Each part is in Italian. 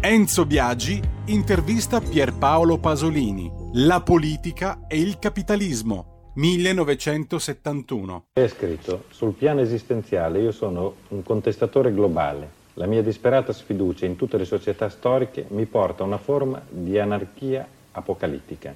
Enzo Biagi intervista Pierpaolo Pasolini. La politica e il capitalismo. 1971. È scritto, sul piano esistenziale io sono un contestatore globale. La mia disperata sfiducia in tutte le società storiche mi porta a una forma di anarchia apocalittica.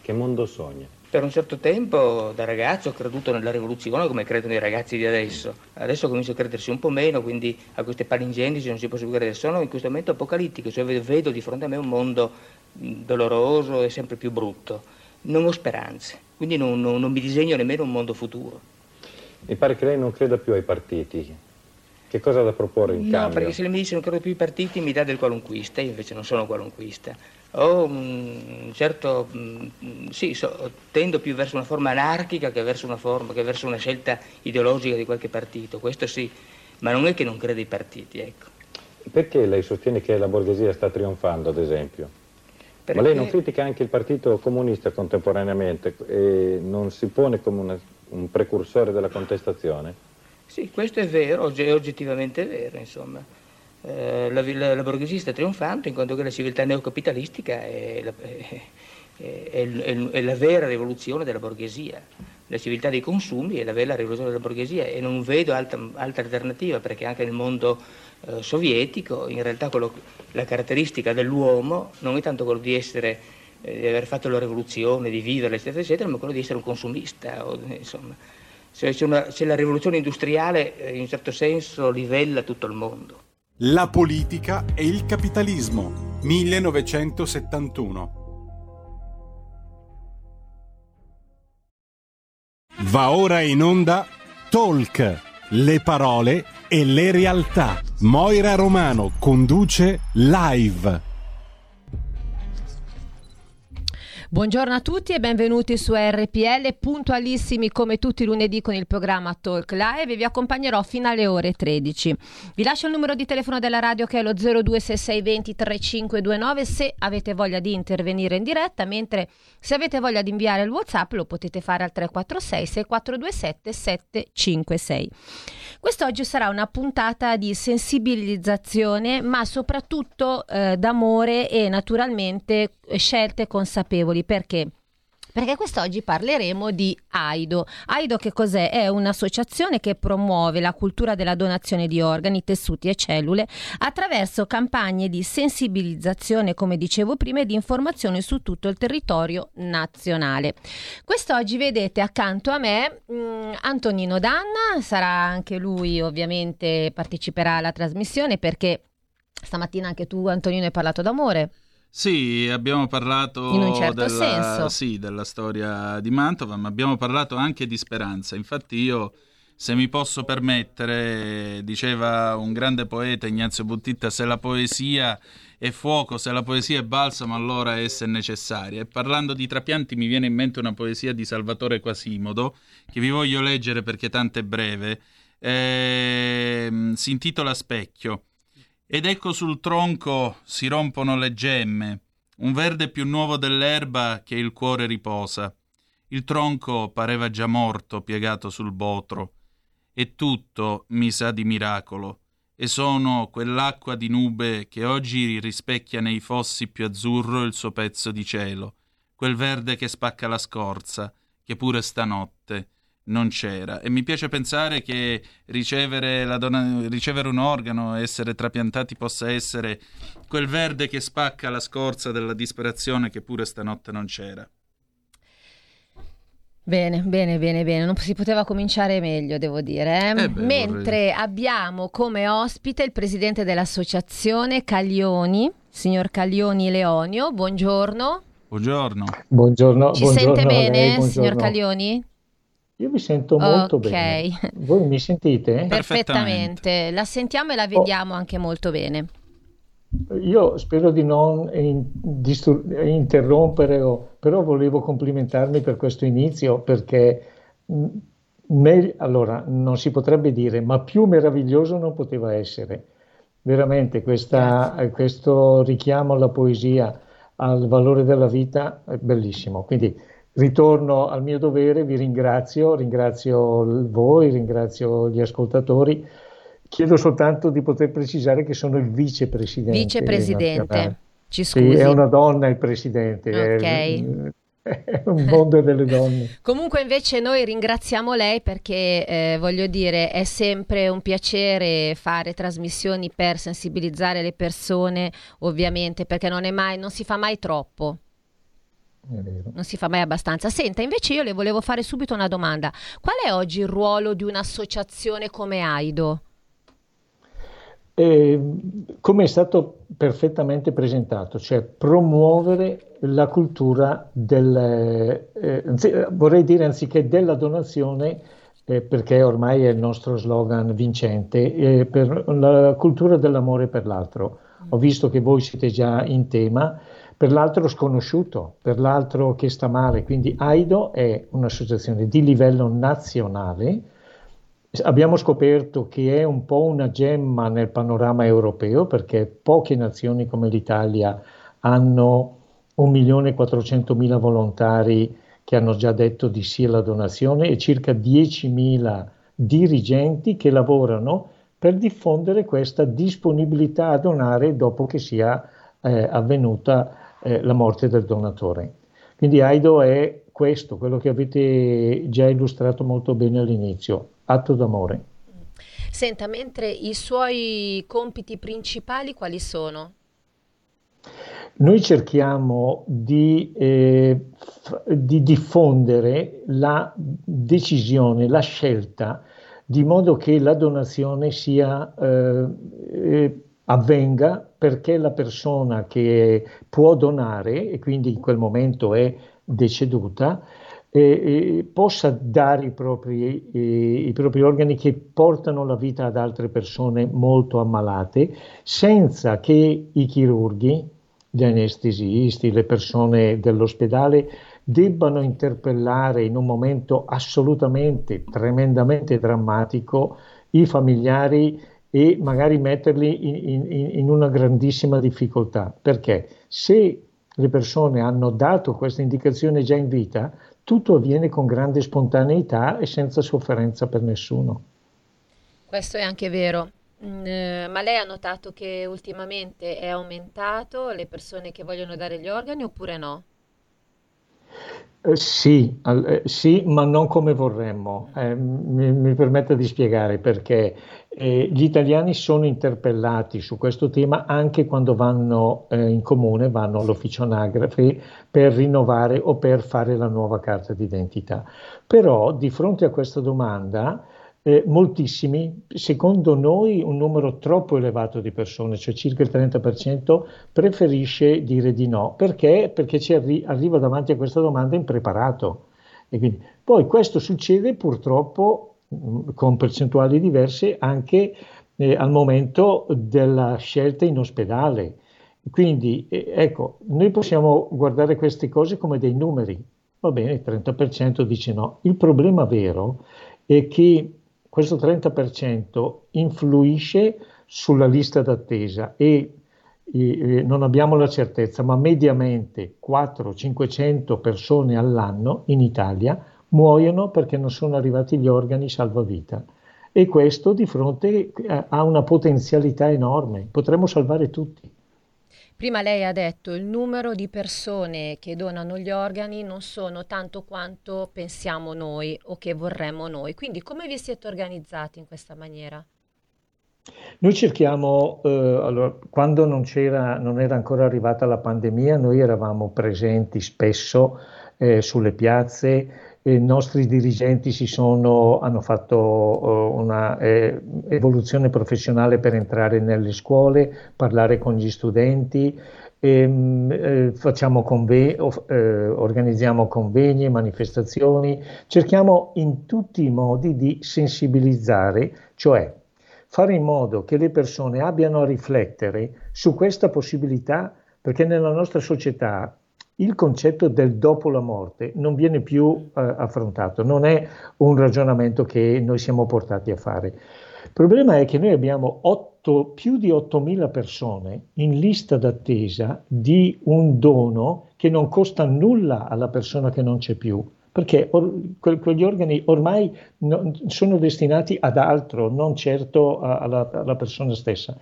Che mondo sogna? Per un certo tempo da ragazzo ho creduto nella rivoluzione come credono i ragazzi di adesso. Adesso comincio a credersi un po' meno, quindi a queste palingendici non si può più credere. Sono in questo momento apocalittico, cioè vedo di fronte a me un mondo doloroso e sempre più brutto. Non ho speranze, quindi non, non, non mi disegno nemmeno un mondo futuro. Mi pare che lei non creda più ai partiti. Che cosa ha da proporre in no, cambio? No, perché se lei mi dice non credo più ai partiti mi dà del qualunquista, io invece non sono qualunquista ho un certo, sì, so, tendo più verso una forma anarchica che verso una, forma, che verso una scelta ideologica di qualche partito, questo sì, ma non è che non creda ai partiti, ecco. Perché lei sostiene che la borghesia sta trionfando, ad esempio? Perché... Ma lei non critica anche il Partito Comunista contemporaneamente e non si pone come una, un precursore della contestazione? Sì, questo è vero, è oggettivamente vero, insomma. Eh, la, la, la, borghesia sta trionfando in quanto che la civiltà neocapitalistica è la, è, è, è la, vera rivoluzione della borghesia. La civiltà dei consumi è la vera rivoluzione della borghesia e non vedo altra, altra alternativa perché anche nel mondo eh, sovietico in realtà quello, la caratteristica dell'uomo non è tanto quello di essere eh, di aver fatto la rivoluzione, di vivere, eccetera, eccetera, ma quello di essere un consumista. O, insomma, se, una, se, la rivoluzione industriale eh, in un certo senso livella tutto il mondo. La politica e il capitalismo, 1971. Va ora in onda Talk, le parole e le realtà. Moira Romano conduce live. Buongiorno a tutti e benvenuti su RPL, puntualissimi come tutti i lunedì con il programma Talk Live e vi accompagnerò fino alle ore 13. Vi lascio il numero di telefono della radio che è lo 026620 3529 se avete voglia di intervenire in diretta, mentre se avete voglia di inviare il WhatsApp lo potete fare al 346 6427 756. Quest'oggi sarà una puntata di sensibilizzazione, ma soprattutto eh, d'amore e naturalmente scelte consapevoli. Perché? perché quest'oggi parleremo di AIDO. AIDO che cos'è? È un'associazione che promuove la cultura della donazione di organi, tessuti e cellule attraverso campagne di sensibilizzazione, come dicevo prima, e di informazione su tutto il territorio nazionale. Quest'oggi vedete accanto a me mh, mm, Antonino Danna, sarà anche lui ovviamente parteciperà alla trasmissione perché stamattina anche tu Antonino hai parlato d'amore. Sì, abbiamo parlato In un certo della, sì, della storia di Mantova, ma abbiamo parlato anche di speranza. Infatti io, se mi posso permettere, diceva un grande poeta Ignazio Buttitta, se la poesia è fuoco, se la poesia è balsamo, allora essa è necessaria. E parlando di trapianti mi viene in mente una poesia di Salvatore Quasimodo, che vi voglio leggere perché tanto è breve. Eh, si intitola Specchio. Ed ecco sul tronco si rompono le gemme, un verde più nuovo dell'erba che il cuore riposa. Il tronco pareva già morto piegato sul botro, e tutto mi sa di miracolo, e sono quell'acqua di nube che oggi rispecchia nei fossi più azzurro il suo pezzo di cielo, quel verde che spacca la scorza, che pure stanotte non c'era e mi piace pensare che ricevere, dona- ricevere, un organo, essere trapiantati possa essere quel verde che spacca la scorza della disperazione che pure stanotte non c'era. Bene, bene, bene, bene, non si poteva cominciare meglio, devo dire. Eh? Eh beh, Mentre vorrei... abbiamo come ospite il presidente dell'associazione Caglioni, signor Caglioni Leonio, buongiorno. Buongiorno. Buongiorno. Ci buongiorno sente bene, buongiorno. signor Caglioni? Io mi sento molto okay. bene. Voi mi sentite? Perfettamente. La sentiamo e la vediamo oh. anche molto bene. Io spero di non in, distur- interrompere, o, però volevo complimentarmi per questo inizio perché me, allora non si potrebbe dire, ma più meraviglioso non poteva essere. Veramente questa, questo richiamo alla poesia, al valore della vita è bellissimo. Quindi ritorno al mio dovere, vi ringrazio, ringrazio voi, ringrazio gli ascoltatori chiedo soltanto di poter precisare che sono il vicepresidente. Vicepresidente, ci scusi. Sì, è una donna il presidente. Ok. È, un mondo delle donne. Comunque invece noi ringraziamo lei perché eh, voglio dire è sempre un piacere fare trasmissioni per sensibilizzare le persone, ovviamente, perché non, è mai, non si fa mai troppo. Non si fa mai abbastanza. Senta, invece io le volevo fare subito una domanda. Qual è oggi il ruolo di un'associazione come AIDO? Eh, come è stato perfettamente presentato, cioè promuovere la cultura del, eh, anzi, vorrei dire anziché della donazione, eh, perché ormai è il nostro slogan vincente, eh, per la cultura dell'amore per l'altro. Ho visto che voi siete già in tema, per l'altro sconosciuto, per l'altro che sta male, quindi AIDO è un'associazione di livello nazionale. Abbiamo scoperto che è un po' una gemma nel panorama europeo perché poche nazioni come l'Italia hanno 1.400.000 volontari che hanno già detto di sì alla donazione e circa 10.000 dirigenti che lavorano per diffondere questa disponibilità a donare dopo che sia eh, avvenuta eh, la morte del donatore. Quindi AIDO è questo, quello che avete già illustrato molto bene all'inizio, atto d'amore. Senta, mentre i suoi compiti principali quali sono? Noi cerchiamo di, eh, f- di, diffondere la decisione, la scelta, di modo che la donazione sia, eh, eh, avvenga perché la persona che può donare, e quindi in quel momento è deceduta, eh, possa dare i propri, eh, i propri, organi che portano la vita ad altre persone molto ammalate, senza che i chirurghi, gli anestesisti, le persone dell'ospedale debbano interpellare in un momento assolutamente, tremendamente drammatico i familiari e magari metterli in, in, in una grandissima difficoltà. Perché se le persone hanno dato questa indicazione già in vita, tutto avviene con grande spontaneità e senza sofferenza per nessuno. Questo è anche vero. Mm, eh, ma lei ha notato che ultimamente è aumentato le persone che vogliono dare gli organi oppure no? Eh, sì, eh, sì, ma non come vorremmo. Eh, mi, mi permetta di spiegare perché eh, gli italiani sono interpellati su questo tema anche quando vanno eh, in comune, vanno all'ufficio anagrafe per rinnovare o per fare la nuova carta d'identità. Però di fronte a questa domanda eh, moltissimi, secondo noi un numero troppo elevato di persone, cioè circa il 30%, preferisce dire di no. Perché? Perché ci arri- arriva davanti a questa domanda impreparato. Quindi, poi questo succede purtroppo con percentuali diverse anche eh, al momento della scelta in ospedale. Quindi eh, ecco, noi possiamo guardare queste cose come dei numeri. Va bene, il 30% dice no. Il problema vero è che questo 30% influisce sulla lista d'attesa e eh, non abbiamo la certezza, ma mediamente 400-500 persone all'anno in Italia muoiono perché non sono arrivati gli organi salvavita. E questo di fronte a una potenzialità enorme, potremmo salvare tutti. Prima lei ha detto il numero di persone che donano gli organi non sono tanto quanto pensiamo noi o che vorremmo noi. Quindi come vi siete organizzati in questa maniera? Noi cerchiamo, eh, allora, quando non, non, era ancora arrivata la pandemia, noi eravamo presenti spesso eh, sulle piazze i nostri dirigenti sono, hanno fatto uh, una eh, professionale per entrare nelle scuole, parlare con gli studenti, e, ehm, eh, conve- eh, organizziamo convegni, manifestazioni, cerchiamo in tutti i modi di sensibilizzare, cioè fare in modo che le persone abbiano a riflettere su questa possibilità, perché nella nostra società il concetto del dopo la morte non viene più eh, affrontato, non è un ragionamento che noi siamo portati a fare. Il problema è che noi abbiamo 8, più di 8.000 persone in lista d'attesa di un dono che non costa nulla alla persona che non c'è più, perché or, que, quegli organi ormai no, sono destinati ad altro, non certo a, alla, alla, persona stessa.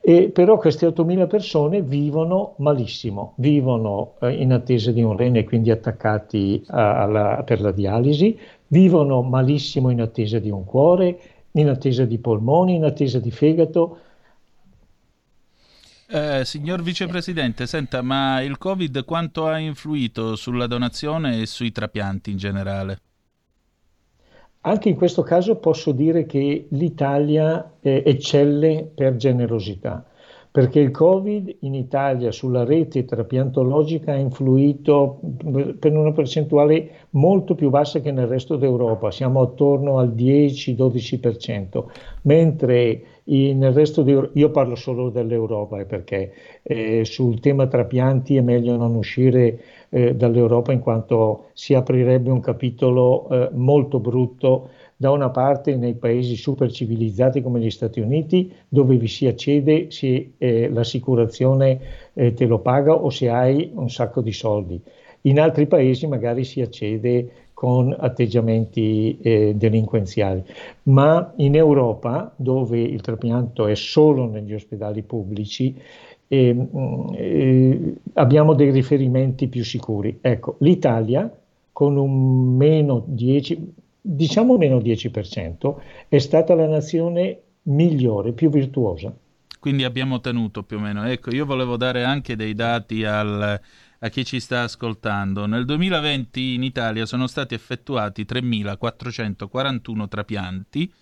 E però queste 8.000 persone vivono malissimo, vivono eh, in attesa di un rene, quindi attaccati alla, per la dialisi, vivono malissimo in attesa di un cuore, in attesa di polmoni, in attesa di fegato. Eh, signor Vicepresidente, senta, ma il Covid quanto ha influito sulla donazione e sui trapianti in generale? Anche in questo caso posso dire che l'Italia eh, eccelle per generosità perché il Covid in Italia sulla rete trapiantologica ha influito per una percentuale molto più bassa che nel resto d'Europa, siamo attorno al 10-12%, mentre nel resto d'Europa, io parlo solo dell'Europa eh, perché eh, sul tema trapianti è meglio non uscire eh, dall'Europa in quanto si aprirebbe un capitolo eh, molto brutto da una parte nei paesi super civilizzati come gli Stati Uniti, dove vi si accede se eh, l'assicurazione eh, te lo paga o se hai un sacco di soldi. In altri paesi magari si accede con atteggiamenti eh, delinquenziali, ma in Europa, dove il trapianto è solo negli ospedali pubblici, eh, eh, abbiamo dei riferimenti più sicuri. Ecco, l'Italia con un meno 10, diciamo meno 10%, è stata la nazione migliore, più virtuosa. Quindi abbiamo tenuto più o meno. Ecco, io volevo dare anche dei dati al, a chi ci sta ascoltando. Nel 2020 in Italia sono stati effettuati 3.441 trapianti,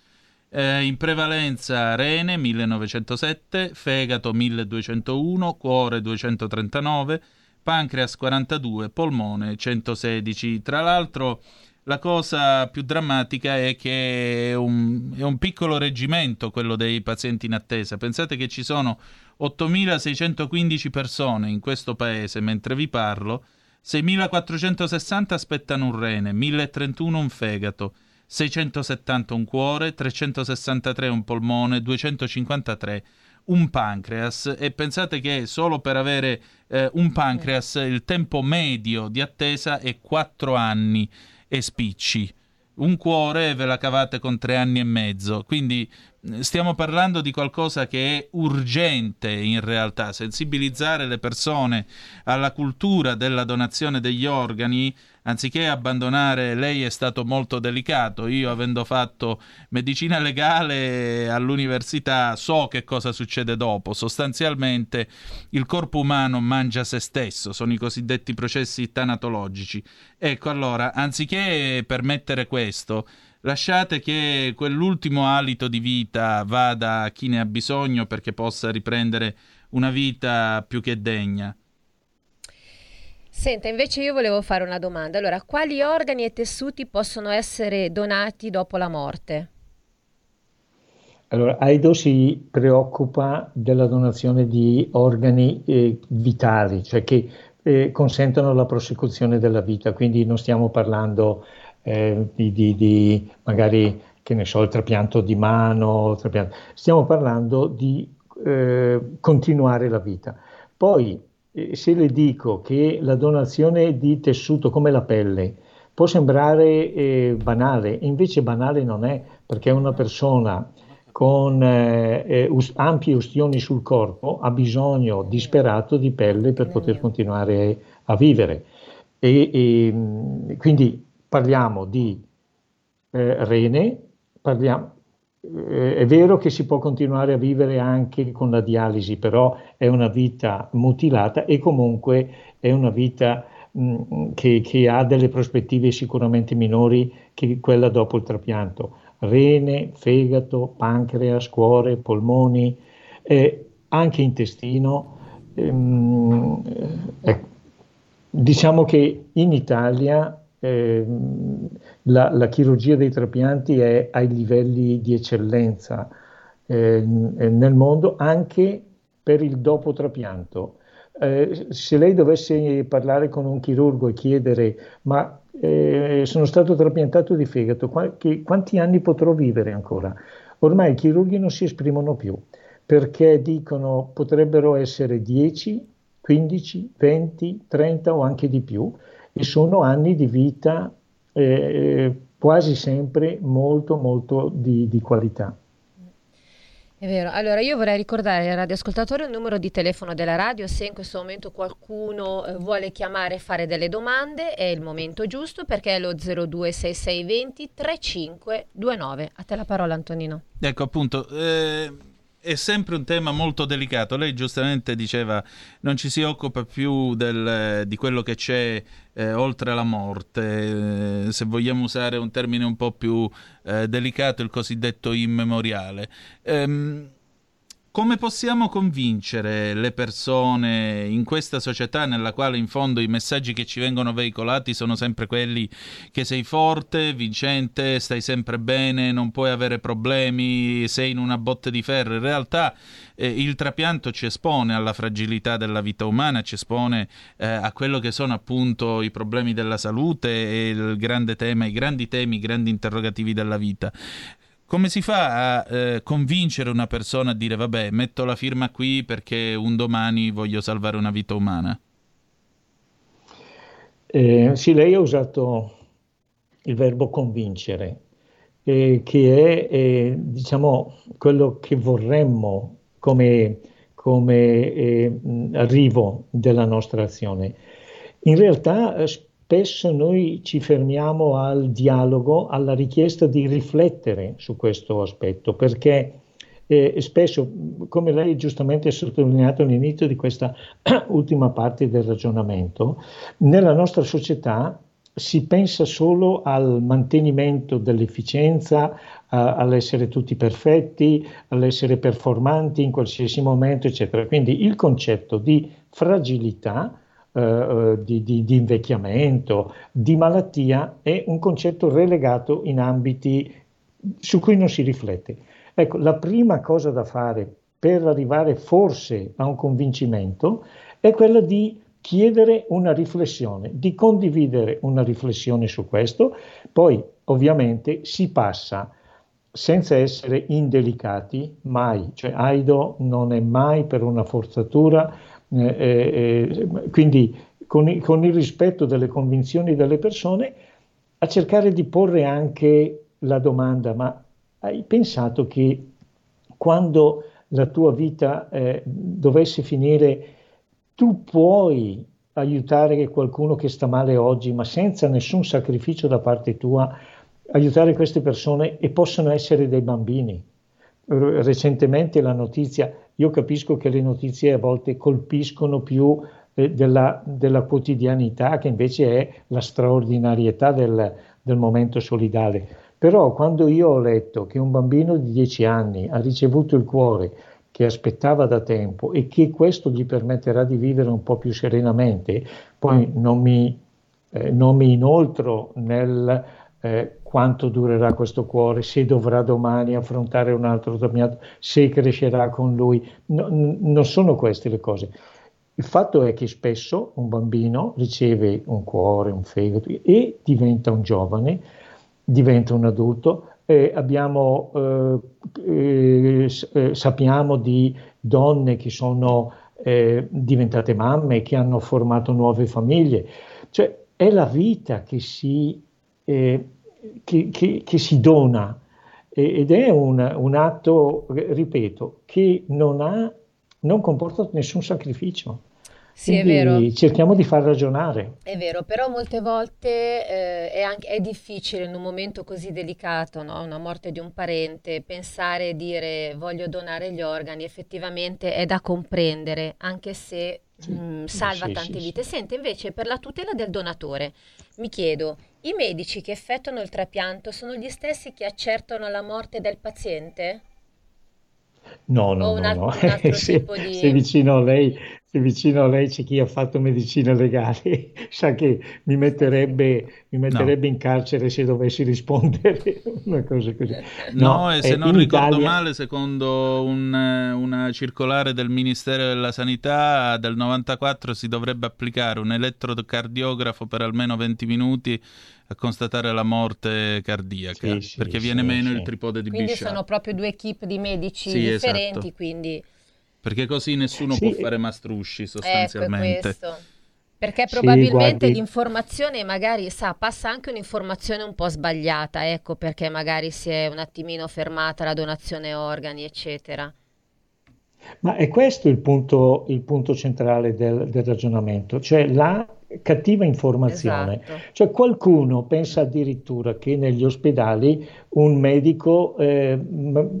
eh, in prevalenza rene 1907, fegato 1201, cuore 239, pancreas 42, polmone 116. Tra l'altro la cosa più drammatica è che è un, è un, piccolo reggimento quello dei pazienti in attesa. Pensate che ci sono 8.615 persone in questo paese mentre vi parlo, 6.460 aspettano un rene, 1.031 un fegato, 670 un cuore, 363 un polmone, 253 un pancreas e pensate che solo per avere eh, un pancreas il tempo medio di attesa è 4 anni e spicci. Un cuore ve la cavate con tre anni e mezzo, quindi stiamo parlando di qualcosa che è urgente in realtà, sensibilizzare le persone alla cultura della donazione degli organi anziché abbandonare, lei è stato molto delicato, io avendo fatto medicina legale all'università so che cosa succede dopo, sostanzialmente il corpo umano mangia se stesso, sono i cosiddetti processi tanatologici. Ecco allora, anziché permettere questo, lasciate che quell'ultimo alito di vita vada a chi ne ha bisogno perché possa riprendere una vita più che degna. Senta, invece io volevo fare una domanda. Allora, quali organi e tessuti possono essere donati dopo la morte? Allora, AIDO si preoccupa della donazione di organi eh, vitali, cioè che eh, consentono la prosecuzione della vita, quindi non stiamo parlando eh, di, di, di, magari, che ne so, il trapianto di mano, trapianto. stiamo parlando di eh, continuare la vita. Poi se le dico che la donazione di tessuto come la pelle può sembrare eh, banale, invece banale non è, perché una persona con eh, eh us- ampie ustioni sul corpo ha bisogno disperato di pelle per poter continuare a vivere. E, e, quindi parliamo di eh, rene, parliamo, è vero che si può continuare a vivere anche con la dialisi, però è una vita mutilata e comunque è una vita mh, che, che, ha delle prospettive sicuramente minori che quella dopo il trapianto. Rene, fegato, pancreas, cuore, polmoni, eh, anche intestino. Ehm, eh, diciamo che in Italia eh, la, la, chirurgia dei trapianti è ai livelli di eccellenza eh, nel mondo anche per il dopo trapianto. Eh, se lei dovesse parlare con un chirurgo e chiedere ma eh, sono stato trapiantato di fegato, quanti, quanti anni potrò vivere ancora? Ormai i chirurghi non si esprimono più perché dicono potrebbero essere 10, 15, 20, 30 o anche di più e sono anni di vita eh, quasi sempre molto molto di, di qualità. È vero, allora io vorrei ricordare ai radioascoltatori il numero di telefono della radio, se in questo momento qualcuno eh, vuole chiamare e fare delle domande è il momento giusto perché è lo 026620 3529. A te la parola Antonino. Ecco appunto, eh, è sempre un tema molto delicato. Lei giustamente diceva non ci si occupa più del, di quello che c'è eh, oltre la morte, eh, se vogliamo usare un termine un po' più eh, delicato, il cosiddetto immemoriale. Ehm, come possiamo convincere le persone in questa società nella quale in fondo i messaggi che ci vengono veicolati sono sempre quelli che sei forte, vincente, stai sempre bene, non puoi avere problemi, sei in una botte di ferro. In realtà eh, il trapianto ci espone alla fragilità della vita umana, ci espone eh, a quello che sono appunto i problemi della salute e il grande tema, i grandi temi, i grandi interrogativi della vita. Come si fa a eh, convincere una persona a dire vabbè, metto la firma qui perché un domani voglio salvare una vita umana? Eh, sì, lei ha usato il verbo convincere, eh, che è eh, diciamo quello che vorremmo come, come eh, arrivo della nostra azione. In realtà eh, spesso noi ci fermiamo al dialogo, alla richiesta di riflettere su questo aspetto, perché eh, spesso, come lei giustamente ha sottolineato all'inizio di questa ultima parte del ragionamento, nella nostra società si pensa solo al mantenimento dell'efficienza, all'essere tutti perfetti, all'essere performanti in qualsiasi momento, eccetera. Quindi il concetto di fragilità eh, eh, di, di, di, invecchiamento, di malattia, è un concetto relegato in ambiti su cui non si riflette. Ecco, la prima cosa da fare per arrivare forse a un convincimento è quella di chiedere una riflessione, di condividere una riflessione su questo, poi ovviamente si passa senza essere indelicati, mai, cioè Aido non è mai per una forzatura eh, eh, quindi con, con, il rispetto delle convinzioni delle persone, a cercare di porre anche la domanda, ma hai pensato che quando la tua vita eh, dovesse finire, tu puoi aiutare qualcuno che sta male oggi, ma senza nessun sacrificio da parte tua, aiutare queste persone e possono essere dei bambini. Recentemente la notizia io capisco che le notizie a volte colpiscono più eh, della, della, quotidianità che invece è la straordinarietà del, del momento solidale. Però quando io ho letto che un bambino di 10 anni ha ricevuto il cuore che aspettava da tempo e che questo gli permetterà di vivere un po' più serenamente, poi non mi, eh, non mi inoltro nel eh, quanto durerà questo cuore, se dovrà domani affrontare un altro trapianto, se crescerà con lui. No, non sono queste le cose. Il fatto è che spesso un bambino riceve un cuore, un fegato e diventa un giovane, diventa un adulto. Eh, abbiamo, eh, eh, sappiamo di donne che sono eh, diventate mamme, che hanno formato nuove famiglie. Cioè è la vita che si eh, che, che, che, si dona ed è un, un, atto, ripeto, che non, ha, non comporta nessun sacrificio. Sì, Quindi è vero. cerchiamo di far ragionare. È vero, però molte volte eh, è, anche, è, difficile in un momento così delicato, no? una morte di un parente, pensare e dire voglio donare gli organi, effettivamente è da comprendere, anche se sì, mh, mm, salva sì, tante sì, vite. Sente, invece, per la tutela del donatore, mi chiedo, i medici che effettuano il trapianto sono gli stessi che accertano la morte del paziente? No, no, no, no. se, di... se, vicino a lei, se vicino a lei c'è chi ha fatto medicina legale, sa che mi metterebbe, mi metterebbe no. in carcere se dovessi rispondere una cosa così. No, no e se non ricordo Italia... male, secondo un, una circolare del Ministero della Sanità del 94 si dovrebbe applicare un elettrocardiografo per almeno 20 minuti a constatare la morte cardiaca sì, perché sì, viene sì, meno il tripode di quindi Bichat. Quindi sono proprio due equip di medici differenti, esatto. quindi... Perché così nessuno può fare mastrusci sostanzialmente. Ecco, Perché probabilmente guardi- l'informazione magari sa, passa anche un'informazione un po' sbagliata, ecco perché magari si è un attimino fermata la donazione organi, eccetera. Ma è questo il punto, il punto centrale del, del ragionamento, cioè la cattiva informazione. Esatto. Cioè qualcuno pensa addirittura che negli ospedali un medico, eh,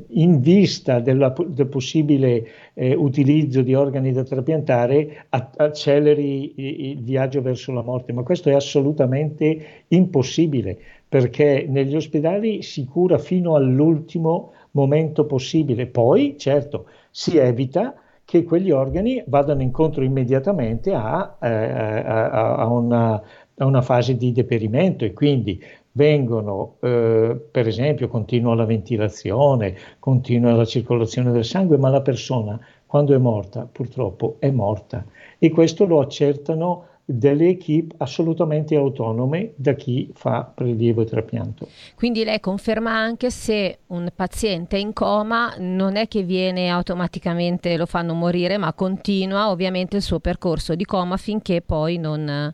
in vista della- del possibile eh, utilizzo di organi da trapiantare, a- acceleri il viaggio verso la morte, ma questo è assolutamente impossibile perché negli ospedali si cura fino all'ultimo momento possibile. Poi, certo, si evita che quegli organi vadano incontro immediatamente a, eh, a- a una, a una fase di deperimento e quindi vengono, eh, per esempio, continua la ventilazione, continua la circolazione del sangue, ma la persona quando è morta, purtroppo è morta. E questo lo accertano delle equip assolutamente autonome da chi fa prelievo e trapianto. Quindi lei conferma anche se un paziente è in coma, non è che viene automaticamente, lo fanno morire, ma continua ovviamente il suo percorso di coma finché poi non...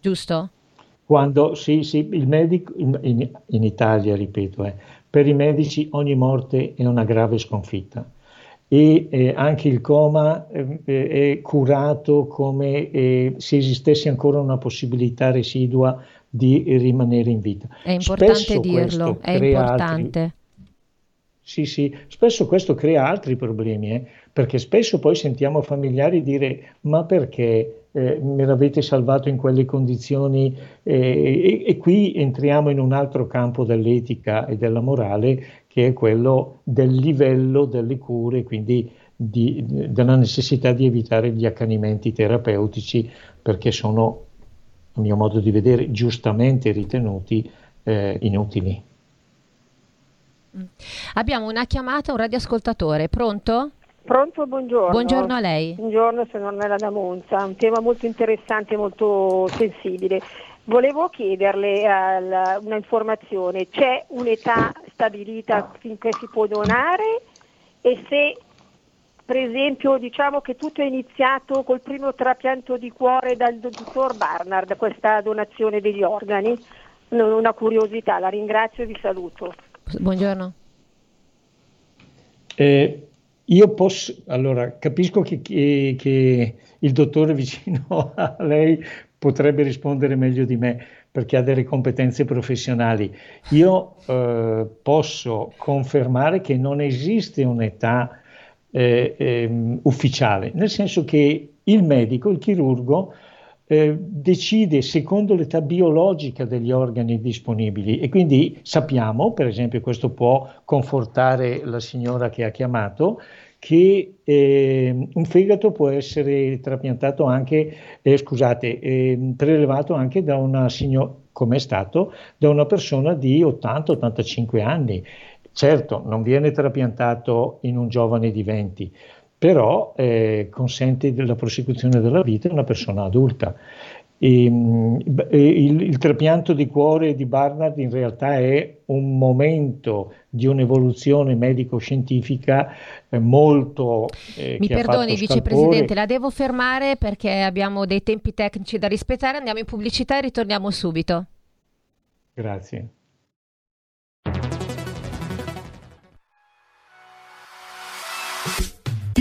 giusto? Quando sì, sì, il medico in, in- in Italia, ripeto, eh, per i medici ogni morte è una grave sconfitta e eh, anche il coma eh, è curato come eh, se esistesse ancora una possibilità residua di rimanere in vita. È importante Spesso dirlo, è crea altri- importante. Sì, sì, spesso questo crea altri problemi, eh, perché spesso poi sentiamo familiari dire ma perché eh, me l'avete salvato in quelle condizioni? Eh, e, e qui entriamo in un altro campo dell'etica e della morale che è quello del livello delle cure, quindi di- della necessità di evitare gli accanimenti terapeutici perché sono, a mio modo di vedere, giustamente ritenuti eh, inutili. Abbiamo una chiamata, un radioascoltatore, pronto? Pronto, buongiorno. Buongiorno a lei. Buongiorno, sono Ornella da Monza, un tema molto interessante e molto sensibile. Volevo chiederle eh, una informazione, c'è un'età stabilita finché si può donare e se per esempio diciamo che tutto è iniziato col primo trapianto di cuore dal dottor Barnard, questa donazione degli organi? Una curiosità, la ringrazio e vi saluto. Buongiorno. Eh, io posso, allora, capisco che, che- che il dottore vicino a lei potrebbe rispondere meglio di me perché ha delle competenze professionali. Io eh, posso confermare che non esiste un'età eh, ehm, ufficiale, nel senso che il medico, il chirurgo, eh, decide secondo l'età biologica degli organi disponibili e quindi sappiamo, per esempio, questo può confortare la signora che ha chiamato, che eh, un fegato può essere trapiantato anche, eh, scusate, eh, prelevato anche da una signora, come è stato, da una persona di 80-85 anni. Certo, non viene trapiantato in un giovane di 20, però eh, consente la prosecuzione della vita in una persona adulta. E, il, il trapianto di cuore di Barnard in realtà è un momento di un'evoluzione medico-scientifica eh, molto eh, Mi perdoni, vicepresidente, la devo fermare perché abbiamo dei tempi tecnici da rispettare. Andiamo in pubblicità e ritorniamo subito. Grazie.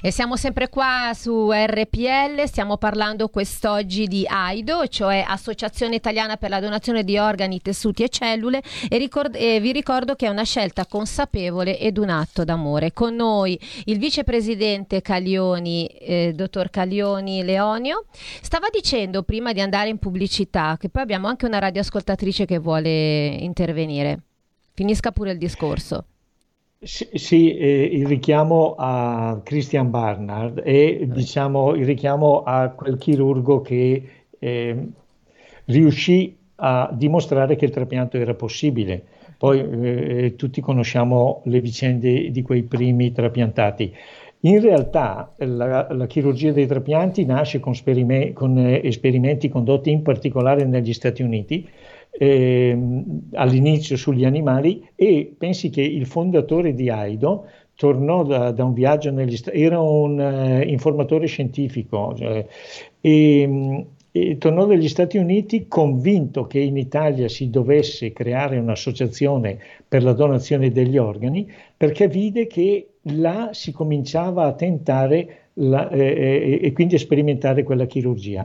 E siamo sempre qua su RPL, stiamo parlando quest'oggi di AIDO, cioè Associazione Italiana per la Donazione di Organi, Tessuti e Cellule e, ricord- e vi ricordo che è una scelta consapevole ed un atto d'amore. Con noi il vicepresidente Caglioni, eh, dottor Caglioni Leonio, stava dicendo prima di andare in pubblicità che poi abbiamo anche una radioascoltatrice che vuole intervenire. Finisca pure il discorso. Sì, sì eh, il richiamo a Christian Barnard e diciamo il richiamo a quel chirurgo che eh, riuscì a dimostrare che il trapianto era possibile. Poi eh, tutti conosciamo le vicende di quei primi trapiantati. In realtà la, la chirurgia dei trapianti nasce con, sperime, con eh, esperimenti condotti in particolare negli Stati Uniti eh, all'inizio sugli animali e pensi che il fondatore di AIDO tornò da, da un viaggio negli Stati era un uh, informatore scientifico cioè, e, e, tornò dagli Stati Uniti convinto che in Italia si dovesse creare un'associazione per la donazione degli organi perché vide che là si cominciava a tentare la, eh, e quindi a sperimentare quella chirurgia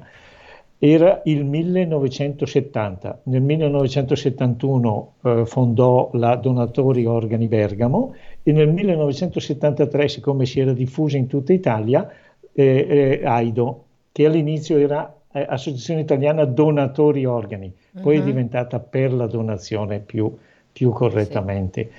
era il 1970. Nel 1971 eh, fondò la Donatori Organi Bergamo e nel 1973, siccome si era diffusa in tutta Italia, eh, eh, AIDO, che all'inizio era eh, Associazione Italiana Donatori Organi, poi uh-huh. è mhm. diventata per la donazione più, più correttamente.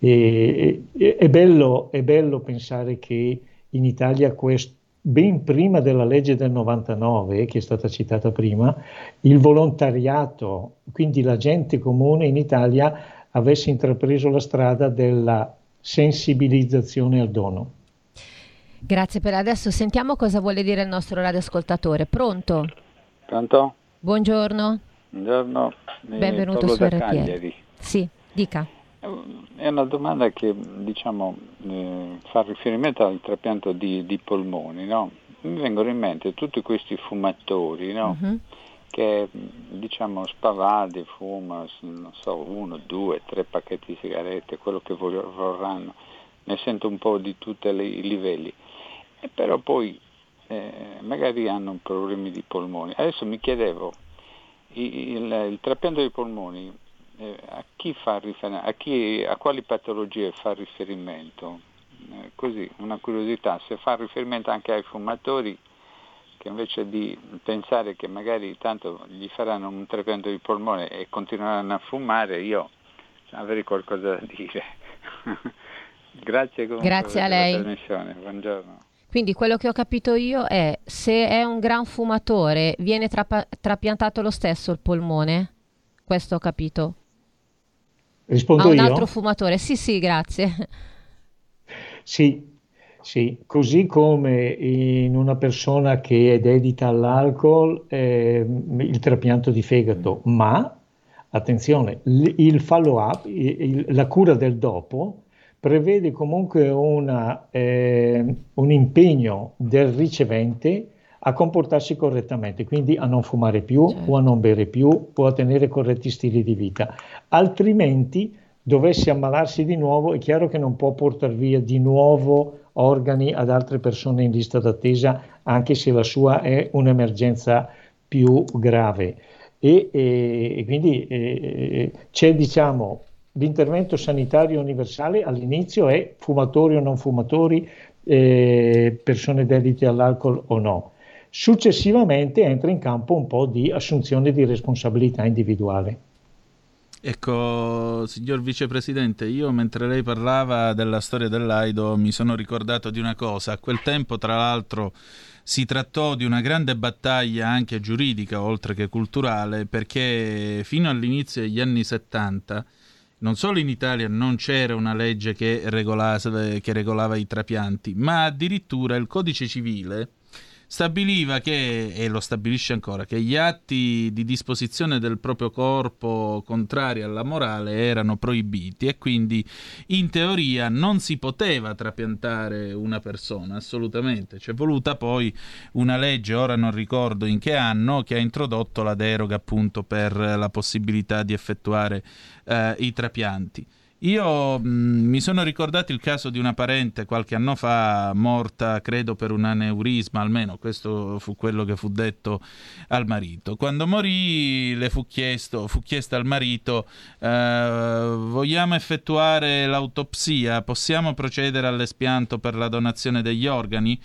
Sì. E, e, è, bello, è bello pensare che in Italia questo ben prima della legge del 99, che è stata citata prima, il volontariato, quindi la gente comune in Italia avesse intrapreso la strada della sensibilizzazione al dono. Grazie per adesso. Sentiamo cosa vuole dire il nostro radioascoltatore. Pronto? Pronto? Buongiorno. Buongiorno. Benvenuto su RPL. Sì, dica. È una domanda che diciamo, eh, fa riferimento al trapianto di, di polmoni. No? Mi vengono in mente tutti questi fumatori no? uh-huh. che diciamo, spavaldi, fumano so, uno, due, tre pacchetti di sigarette, quello che vorranno. Ne sento un po' di tutti i livelli. E però poi eh, magari hanno problemi di polmoni. Adesso mi chiedevo, il, il, il trapianto dei polmoni eh, a, chi fa riferimento, a, chi, a quali patologie fa riferimento? Eh, così, una curiosità, se fa riferimento anche ai fumatori che invece di pensare che magari tanto gli faranno un trapianto di polmone e continueranno a fumare, io avrei qualcosa da dire. Grazie comunque Grazie a lei. trasmissione, buongiorno. Quindi quello che ho capito io è se è un gran fumatore viene trapa- trapiantato lo stesso il polmone? Questo ho capito. Rispondo a un io? altro fumatore. Sì, sì, grazie. Sì, sì, così come in una persona che è dedita all'alcol, eh, il trapianto di fegato, ma attenzione, il follow-up, la cura del dopo prevede comunque una, eh, un impegno del ricevente a comportarsi correttamente, quindi a non fumare più certo. o a non bere più o a tenere corretti stili di vita. Altrimenti dovesse ammalarsi di nuovo, è chiaro che non può portare via di nuovo organi ad altre persone in lista d'attesa, anche se la sua è un'emergenza più grave. e, e, e quindi e, c'è diciamo l'intervento sanitario universale all'inizio è fumatori o non fumatori, eh, persone dedite all'alcol o no. Successivamente entra in campo un po' di assunzione di responsabilità individuale. Ecco, signor vicepresidente, io mentre lei parlava della storia dell'Aido mi sono ricordato di una cosa. A quel tempo, tra l'altro, si trattò di una grande battaglia anche giuridica, oltre che culturale, perché fino all'inizio degli anni 70 non solo in Italia non c'era una legge che, regolava, che regolava i trapianti, ma addirittura il codice civile stabiliva che, e lo stabilisce ancora, che gli atti di disposizione del proprio corpo contrari alla morale erano proibiti e quindi in teoria non si poteva trapiantare una persona, assolutamente. C'è voluta poi una legge, ora non ricordo in che anno, che ha introdotto la deroga appunto per la possibilità di effettuare eh, i trapianti. Io mh, mi sono ricordato il caso di una parente qualche anno fa morta, credo per un aneurisma, almeno questo fu quello che fu detto al marito. Quando morì le fu chiesto, fu chiesto al marito eh, vogliamo effettuare l'autopsia, possiamo procedere all'espianto per la donazione degli organi?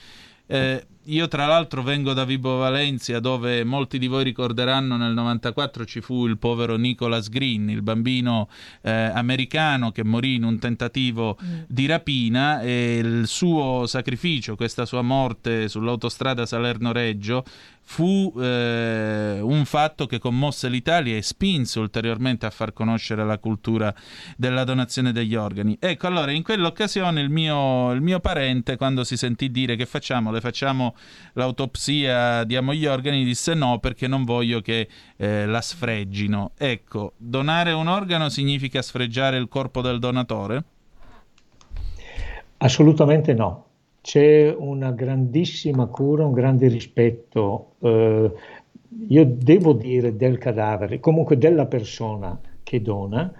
Eh, io tra l'altro vengo da Vibo Valencia dove molti di voi ricorderanno nel 94 ci fu il povero Nicholas Green, il bambino eh, americano che morì in un tentativo mm. di rapina e il suo sacrificio, questa sua morte sull'autostrada Salerno-Reggio fu eh, un fatto che commosse l'Italia e spinse ulteriormente a far conoscere la cultura della donazione degli organi. Ecco, allora in quell'occasione il mio, il mio parente, quando si sentì dire che facciamo, le facciamo l'autopsia, diamo gli organi, disse no perché non voglio che eh, la sfreggino. Ecco, donare un organo significa sfreggiare il corpo del donatore? Assolutamente no c'è una grandissima cura, un grande rispetto, eh, io devo dire del cadavere, comunque della persona che dona,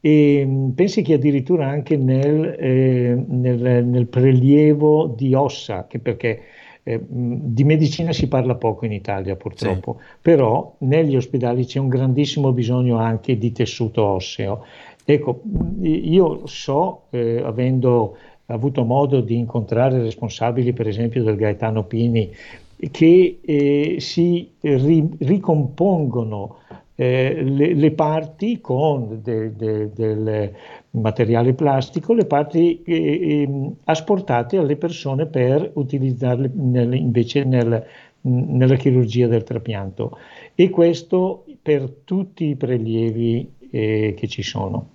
e mm, pensi che addirittura anche nel, eh, nel, nel prelievo di ossa, perché eh, mm, di medicina si parla poco in Italia purtroppo, sì. però negli ospedali c'è un grandissimo bisogno anche di tessuto osseo. Ecco, mm, io so, eh, avendo avuto modo di incontrare responsabili, per esempio, del Gaetano Pini, che eh, si ri- ricompongono eh, le, le, parti con de, de, del materiale plastico, le parti eh, ehm, asportate alle persone per utilizzarle nel, invece nel, nella chirurgia del trapianto. E questo per tutti i prelievi eh, che ci sono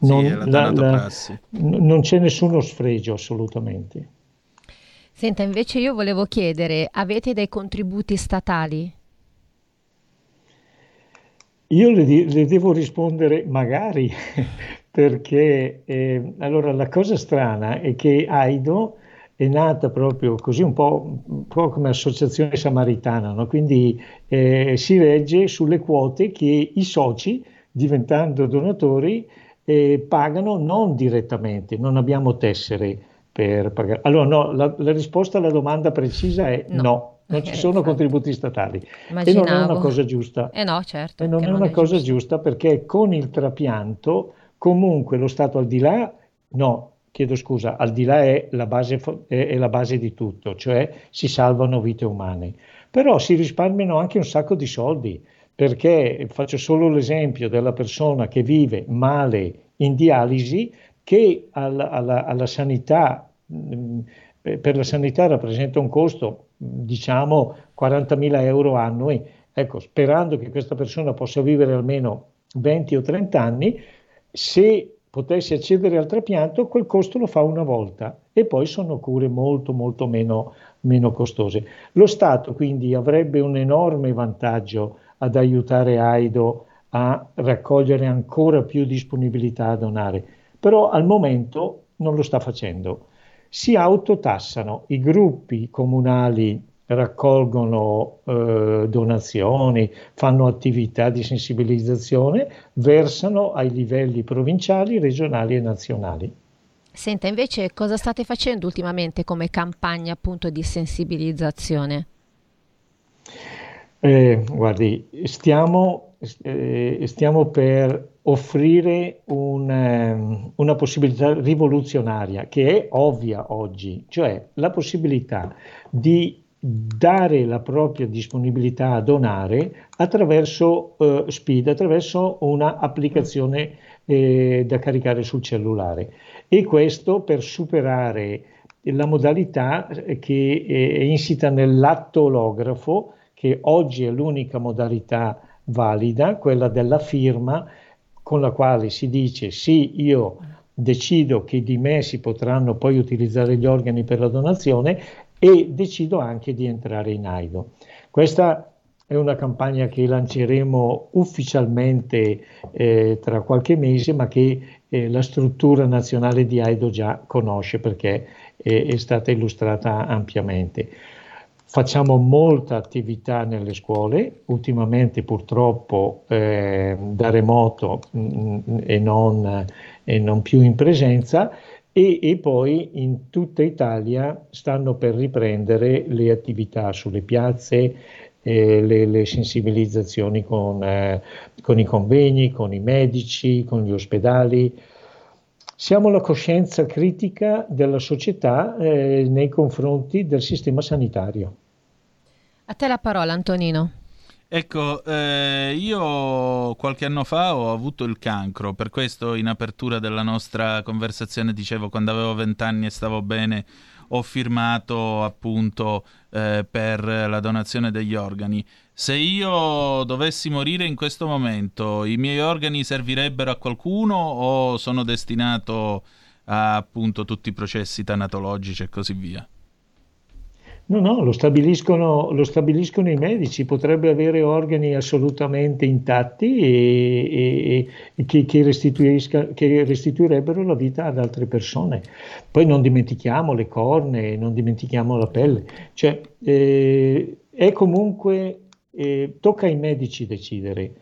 non, sì, la, la, non c'è nessuno sfregio assolutamente. Senta, invece io volevo chiedere, avete dei contributi statali? Io le, le devo rispondere magari, perché eh, allora la cosa strana è che Aido è nata proprio così un po', un po come associazione samaritana, no? quindi eh, si regge sulle quote che i soci, diventando donatori, eh, pagano non direttamente, non abbiamo tessere per pagare. Allora no, la, la risposta alla domanda precisa è no. no non ci sono contributi statali Immaginavo. e non è una cosa giusta. Eh no, certo. E non è non una è cosa giusta. giusta perché con il trapianto comunque lo Stato al di là, no, chiedo scusa, al di là è la base, è, è la base di tutto, cioè si salvano vite umane, però si risparmiano anche un sacco di soldi perché faccio solo l'esempio della persona che vive male in dialisi che alla, alla, alla sanità, mm, per la sanità rappresenta un costo diciamo 40.000 euro annui, ecco, sperando che questa persona possa vivere almeno 20 o 30 anni, se potesse accedere al trapianto, quel costo lo fa una volta e poi sono cure molto molto meno, meno costose. Lo Stato quindi avrebbe un enorme vantaggio ad aiutare Aido a raccogliere ancora più disponibilità a donare, però al momento non lo sta facendo. Si autotassano, i gruppi comunali raccolgono eh, donazioni, fanno attività di sensibilizzazione, versano ai livelli provinciali, regionali e nazionali. Senta, invece cosa state facendo ultimamente come campagna appunto di sensibilizzazione? Eh, guardi, stiamo eh, stiamo per offrire un, ehm, una possibilità rivoluzionaria che è ovvia oggi, cioè la possibilità di dare la propria disponibilità a donare attraverso eh, SPID, attraverso un'applicazione eh, da caricare sul cellulare. E questo per superare la modalità che è insita nell'atto olografo che oggi è l'unica modalità valida, quella della firma con la quale si dice sì, io decido che di me si potranno poi utilizzare gli organi per la donazione e decido anche di entrare in AIDO. Questa è una campagna che lanceremo ufficialmente eh, tra qualche mese, ma che eh, la struttura nazionale di AIDO già conosce perché è, è stata illustrata ampiamente. Facciamo molta attività nelle scuole, ultimamente purtroppo eh, da remoto mh, mm, e, non, e, non, più in presenza e, e, poi in tutta Italia stanno per riprendere le attività sulle piazze, eh, le, le, sensibilizzazioni con, eh, con i convegni, con i medici, con gli ospedali. Siamo la coscienza critica della società eh, nei confronti del sistema sanitario. A te la parola, Antonino. Ecco, eh, io qualche anno fa ho avuto il cancro, per questo in apertura della nostra conversazione dicevo quando avevo vent'anni e stavo bene ho firmato appunto eh, per la donazione degli organi. Se io dovessi morire in questo momento, i miei organi servirebbero a qualcuno o sono destinato a appunto tutti i processi tanatologici e così via? No, no, lo stabiliscono, lo stabiliscono, i medici, potrebbe avere organi assolutamente intatti e, e, e che, che, che, restituirebbero la vita ad altre persone. Poi non dimentichiamo le corne, non dimentichiamo la pelle, cioè eh, è comunque, eh, tocca ai medici decidere.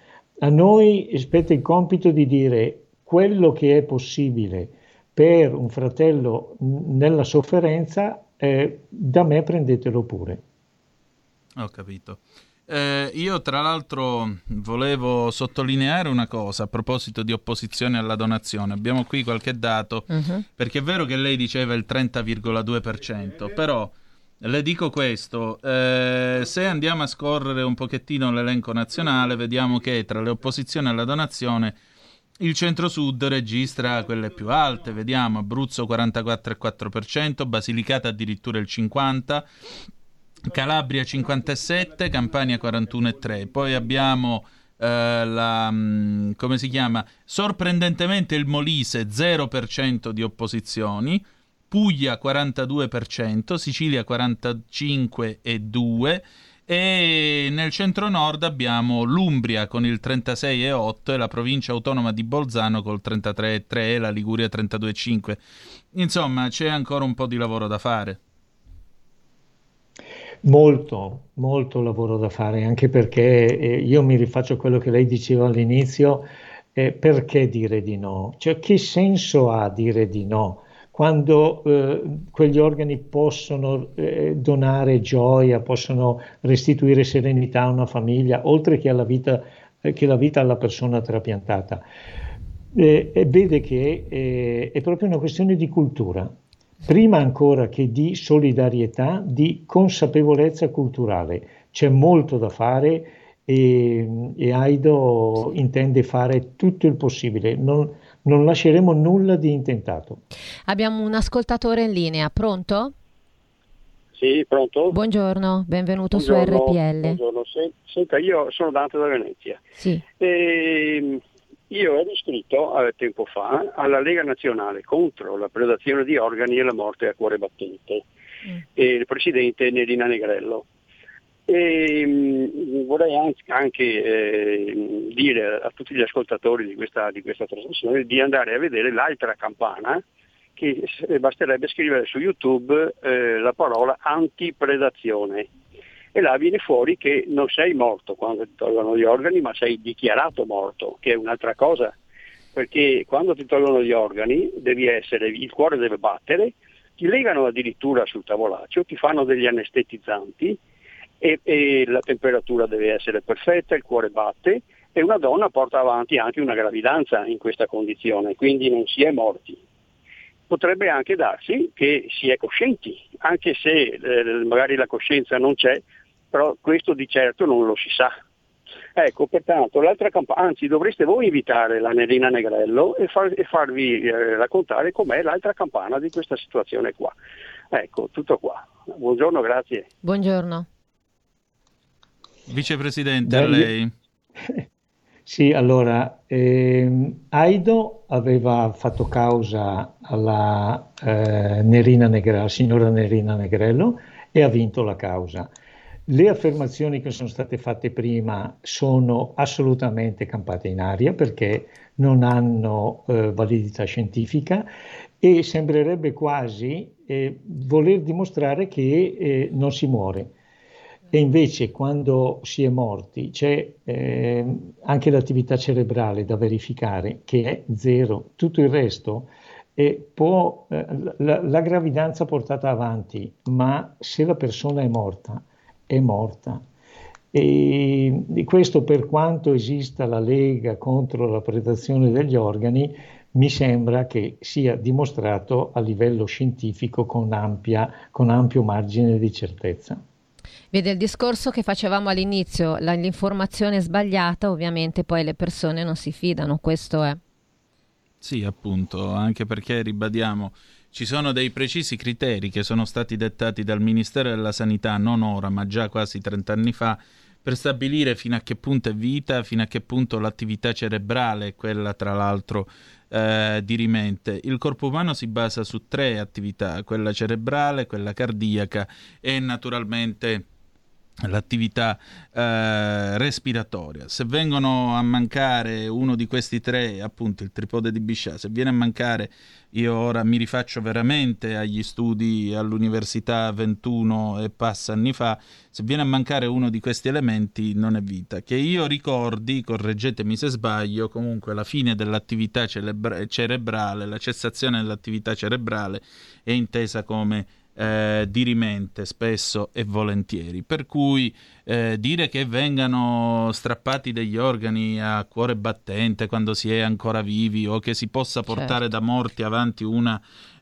A noi spetta il compito di dire quello che è possibile per un fratello nella sofferenza eh, da me prendetelo pure. Ho capito. Eh, io tra l'altro volevo sottolineare una cosa a proposito di opposizione alla donazione. Abbiamo qui qualche dato, uh-huh. perché è vero che lei diceva il 30,2%, però le dico questo, eh, se andiamo a scorrere un pochettino l'elenco nazionale, vediamo che tra le opposizioni alla donazione il centro-sud registra quelle più alte, vediamo Abruzzo 44,4%, Basilicata addirittura il 50%, Calabria 57%, Campania 41,3%. Poi abbiamo eh, la, mm, come si chiama? Sorprendentemente il Molise 0% di opposizioni, Puglia 42%, Sicilia 45,2%, e nel centro-nord abbiamo l'Umbria con il 36,8 e la provincia autonoma di Bolzano col 33,3 e la Liguria 32,5. Insomma, c'è ancora un po' di lavoro da fare. Molto, molto lavoro da fare, anche perché eh, io mi rifaccio a quello che lei diceva all'inizio, eh, perché dire di no? Cioè, che senso ha dire di no? Quando eh, quegli organi possono eh, donare gioia, possono restituire serenità a una famiglia, oltre che, alla vita, eh, che la vita alla persona trapiantata. Eh, vede che eh, è proprio una questione di cultura, prima ancora che di solidarietà, di consapevolezza culturale. C'è molto da fare e, e Aido intende fare tutto il possibile. Non, non lasceremo nulla di intentato. Abbiamo un ascoltatore in linea, pronto? Sì, pronto? Buongiorno, benvenuto buongiorno, su RPL. Buongiorno, Senta, io sono Dante da Venezia. Sì. E io ero iscritto eh, tempo fa alla Lega Nazionale contro la predazione di organi e la morte a cuore battente. Mm. E il presidente Nerina Negrello. E, mh, mm, vorrei anche, anche eh, dire a tutti gli ascoltatori di questa, di questa, trasmissione di andare a vedere l'altra campana che basterebbe scrivere su YouTube eh, la parola antipredazione. E là viene fuori che non sei morto quando ti tolgono gli organi ma sei dichiarato morto, che è un'altra cosa, perché quando ti tolgono gli organi essere, il cuore deve battere, ti legano addirittura sul tavolaccio, ti fanno degli anestetizzanti e, e, la temperatura deve essere perfetta, il cuore batte e una donna porta avanti anche una gravidanza in questa condizione, quindi non si è morti. Potrebbe anche darsi che si è coscienti, anche se eh, magari la coscienza non c'è, però questo di certo non lo si sa. Ecco, pertanto, l'altra campana, anzi dovreste voi invitare la Nerina Negrello e, far, e farvi eh, raccontare com'è l'altra campana di questa situazione qua. Ecco, tutto qua. Buongiorno, grazie. Buongiorno. Vicepresidente, a lei. Sì, allora, ehm, Aido aveva fatto causa alla eh, Nerina Negrello, signora Nerina Negrello e ha vinto la causa. Le affermazioni che sono state fatte prima sono assolutamente campate in aria perché non hanno eh, validità scientifica e sembrerebbe quasi eh, voler dimostrare che eh, non si muore. E invece quando si è morti c'è eh, anche l'attività cerebrale da verificare che è zero, tutto il resto può, eh, la, la gravidanza portata avanti, ma se la persona è morta, è morta. E, e questo per quanto esista la Lega contro la predazione degli organi, mi sembra che sia dimostrato a livello scientifico con, ampia, con ampio margine di certezza. Vede il discorso che facevamo all'inizio, la, l'informazione sbagliata, ovviamente poi le persone non si fidano, questo è. Sì, appunto, anche perché ribadiamo ci sono dei precisi criteri che sono stati dettati dal Ministero della Sanità non ora, ma già quasi 30 anni fa, per stabilire fino a che punto è vita, fino a che punto l'attività cerebrale è quella, tra l'altro, eh, dirimente. Il corpo umano si basa su tre attività, quella cerebrale, quella cardiaca e naturalmente l'attività eh, respiratoria. Se vengono a mancare uno di questi tre, appunto il tripode di Bichat, se viene a mancare, io ora mi rifaccio veramente agli studi all'università 21 e passa anni fa, se viene a mancare uno di questi elementi non è vita. Che io ricordi, correggetemi se sbaglio, comunque la fine dell'attività celebra- cerebrale, la cessazione dell'attività cerebrale è intesa come eh, dirimente spesso e volentieri. Per cui eh, dire che vengano strappati degli organi a cuore battente quando si è ancora vivi o che si possa portare certo. da morti avanti una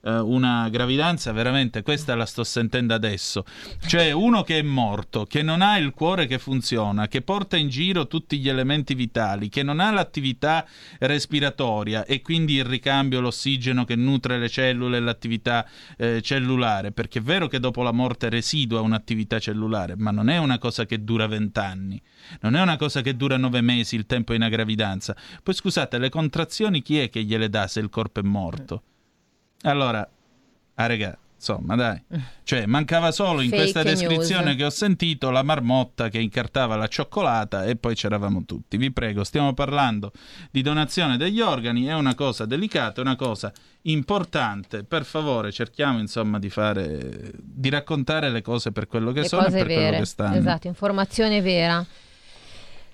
eh, una gravidanza, veramente questa la sto sentendo adesso. Cioè uno che è morto, che non ha il cuore che funziona, che porta in giro tutti gli elementi vitali, che non ha l'attività respiratoria e quindi il ricambio, l'ossigeno che nutre le cellule e l'attività eh, cellulare, perché è vero che dopo la morte residua un'attività cellulare, ma non è una cosa che dura vent'anni, non è una cosa che dura nove mesi il tempo in una gravidanza. Poi scusate, le contrazioni chi è che gliele dà se il corpo è morto? Allora, ah regà, insomma dai, cioè mancava solo in Fake questa descrizione news. che ho sentito la marmotta che incartava la cioccolata e poi c'eravamo tutti. Vi prego, stiamo parlando di donazione degli organi, è una cosa delicata, è una cosa importante. Per favore, cerchiamo insomma di fare di raccontare le cose per quello che le sono e per vere. quello che stanno. Esatto, informazione vera.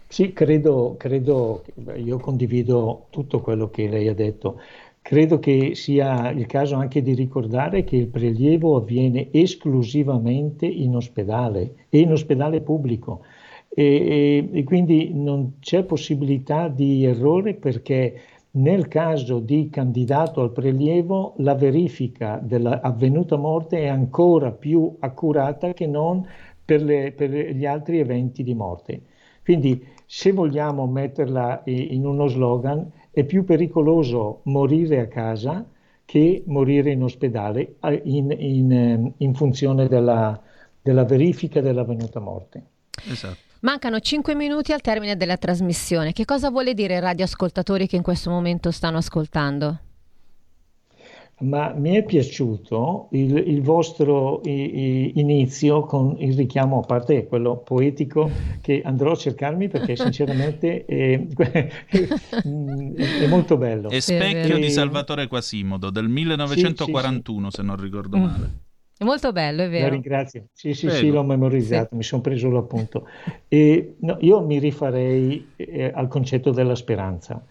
Sì, credo, credo, io condivido tutto quello che lei ha detto. Credo che sia il caso anche di ricordare che il prelievo avviene esclusivamente in ospedale e in ospedale pubblico e, e, e quindi non c'è possibilità di errore perché nel caso di candidato al prelievo la verifica dell'avvenuta morte è ancora più accurata che non per, le, per gli altri eventi di morte. Quindi se vogliamo metterla in uno slogan, è più pericoloso morire a casa che morire in ospedale in, in, ehm, in funzione della, della verifica dell'avvenuta morte. Esatto. Mancano 5 minuti al termine della trasmissione. Che cosa vuole dire ai radioascoltatori che in questo momento stanno ascoltando? Ma mi è piaciuto il, il vostro i, i, inizio con il richiamo, a parte quello poetico, che andrò a cercarmi perché sinceramente è, è molto bello. È Specchio di Salvatore Quasimodo del 1941, sì, sì, se non ricordo mm. male. È molto bello, è vero. La ringrazio. Sì, sì, Prego. sì, l'ho memorizzato, sì. mi sono preso l'appunto. E, no, io mi rifarei eh, al concetto della speranza.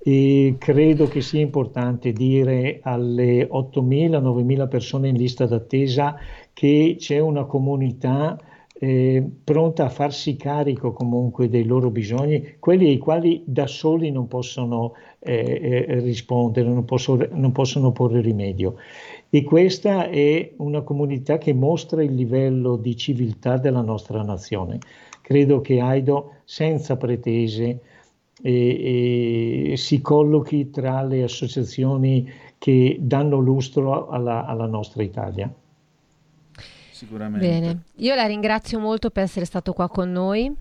E credo che sia importante dire alle 8.000-9.000 persone in lista d'attesa che c'è una comunità eh, pronta a farsi carico comunque dei loro bisogni, quelli ai quali da soli non possono eh, eh, rispondere, non, posso, non possono porre rimedio. E questa è una comunità che mostra il livello di civiltà della nostra nazione. Credo che Aido, senza pretese, e, e si collochi tra le associazioni che danno lustro alla, alla nostra Italia. Sicuramente. Bene, io la ringrazio molto per essere stato qua con noi.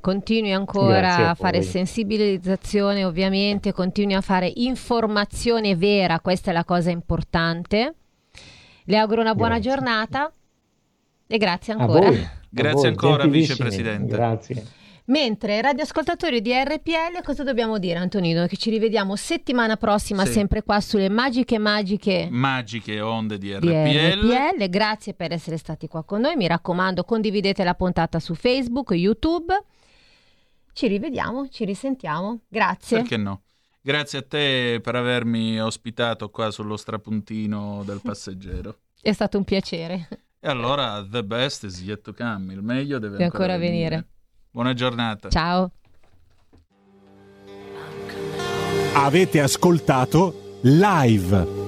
Continui ancora a, a fare sensibilizzazione, ovviamente, continui a fare informazione vera, questa è la cosa importante. Le auguro una buona grazie. giornata e grazie ancora. Grazie ancora, vicepresidente. Grazie. Mentre radioascoltatori di RPL, cosa dobbiamo dire Antonino? Che ci rivediamo settimana prossima, sì. sempre qua sulle magiche, magiche... Magiche onde di RPL. di RPL. Grazie per essere stati qua con noi. Mi raccomando, condividete la puntata su Facebook, YouTube. Ci rivediamo, ci risentiamo. Grazie. Perché no? Grazie a te per avermi ospitato qua sullo strapuntino del passeggero. È stato un piacere. E allora, the best is yet to come. Il meglio deve, deve ancora, ancora venire. venire. Buona giornata. Ciao. Avete ascoltato live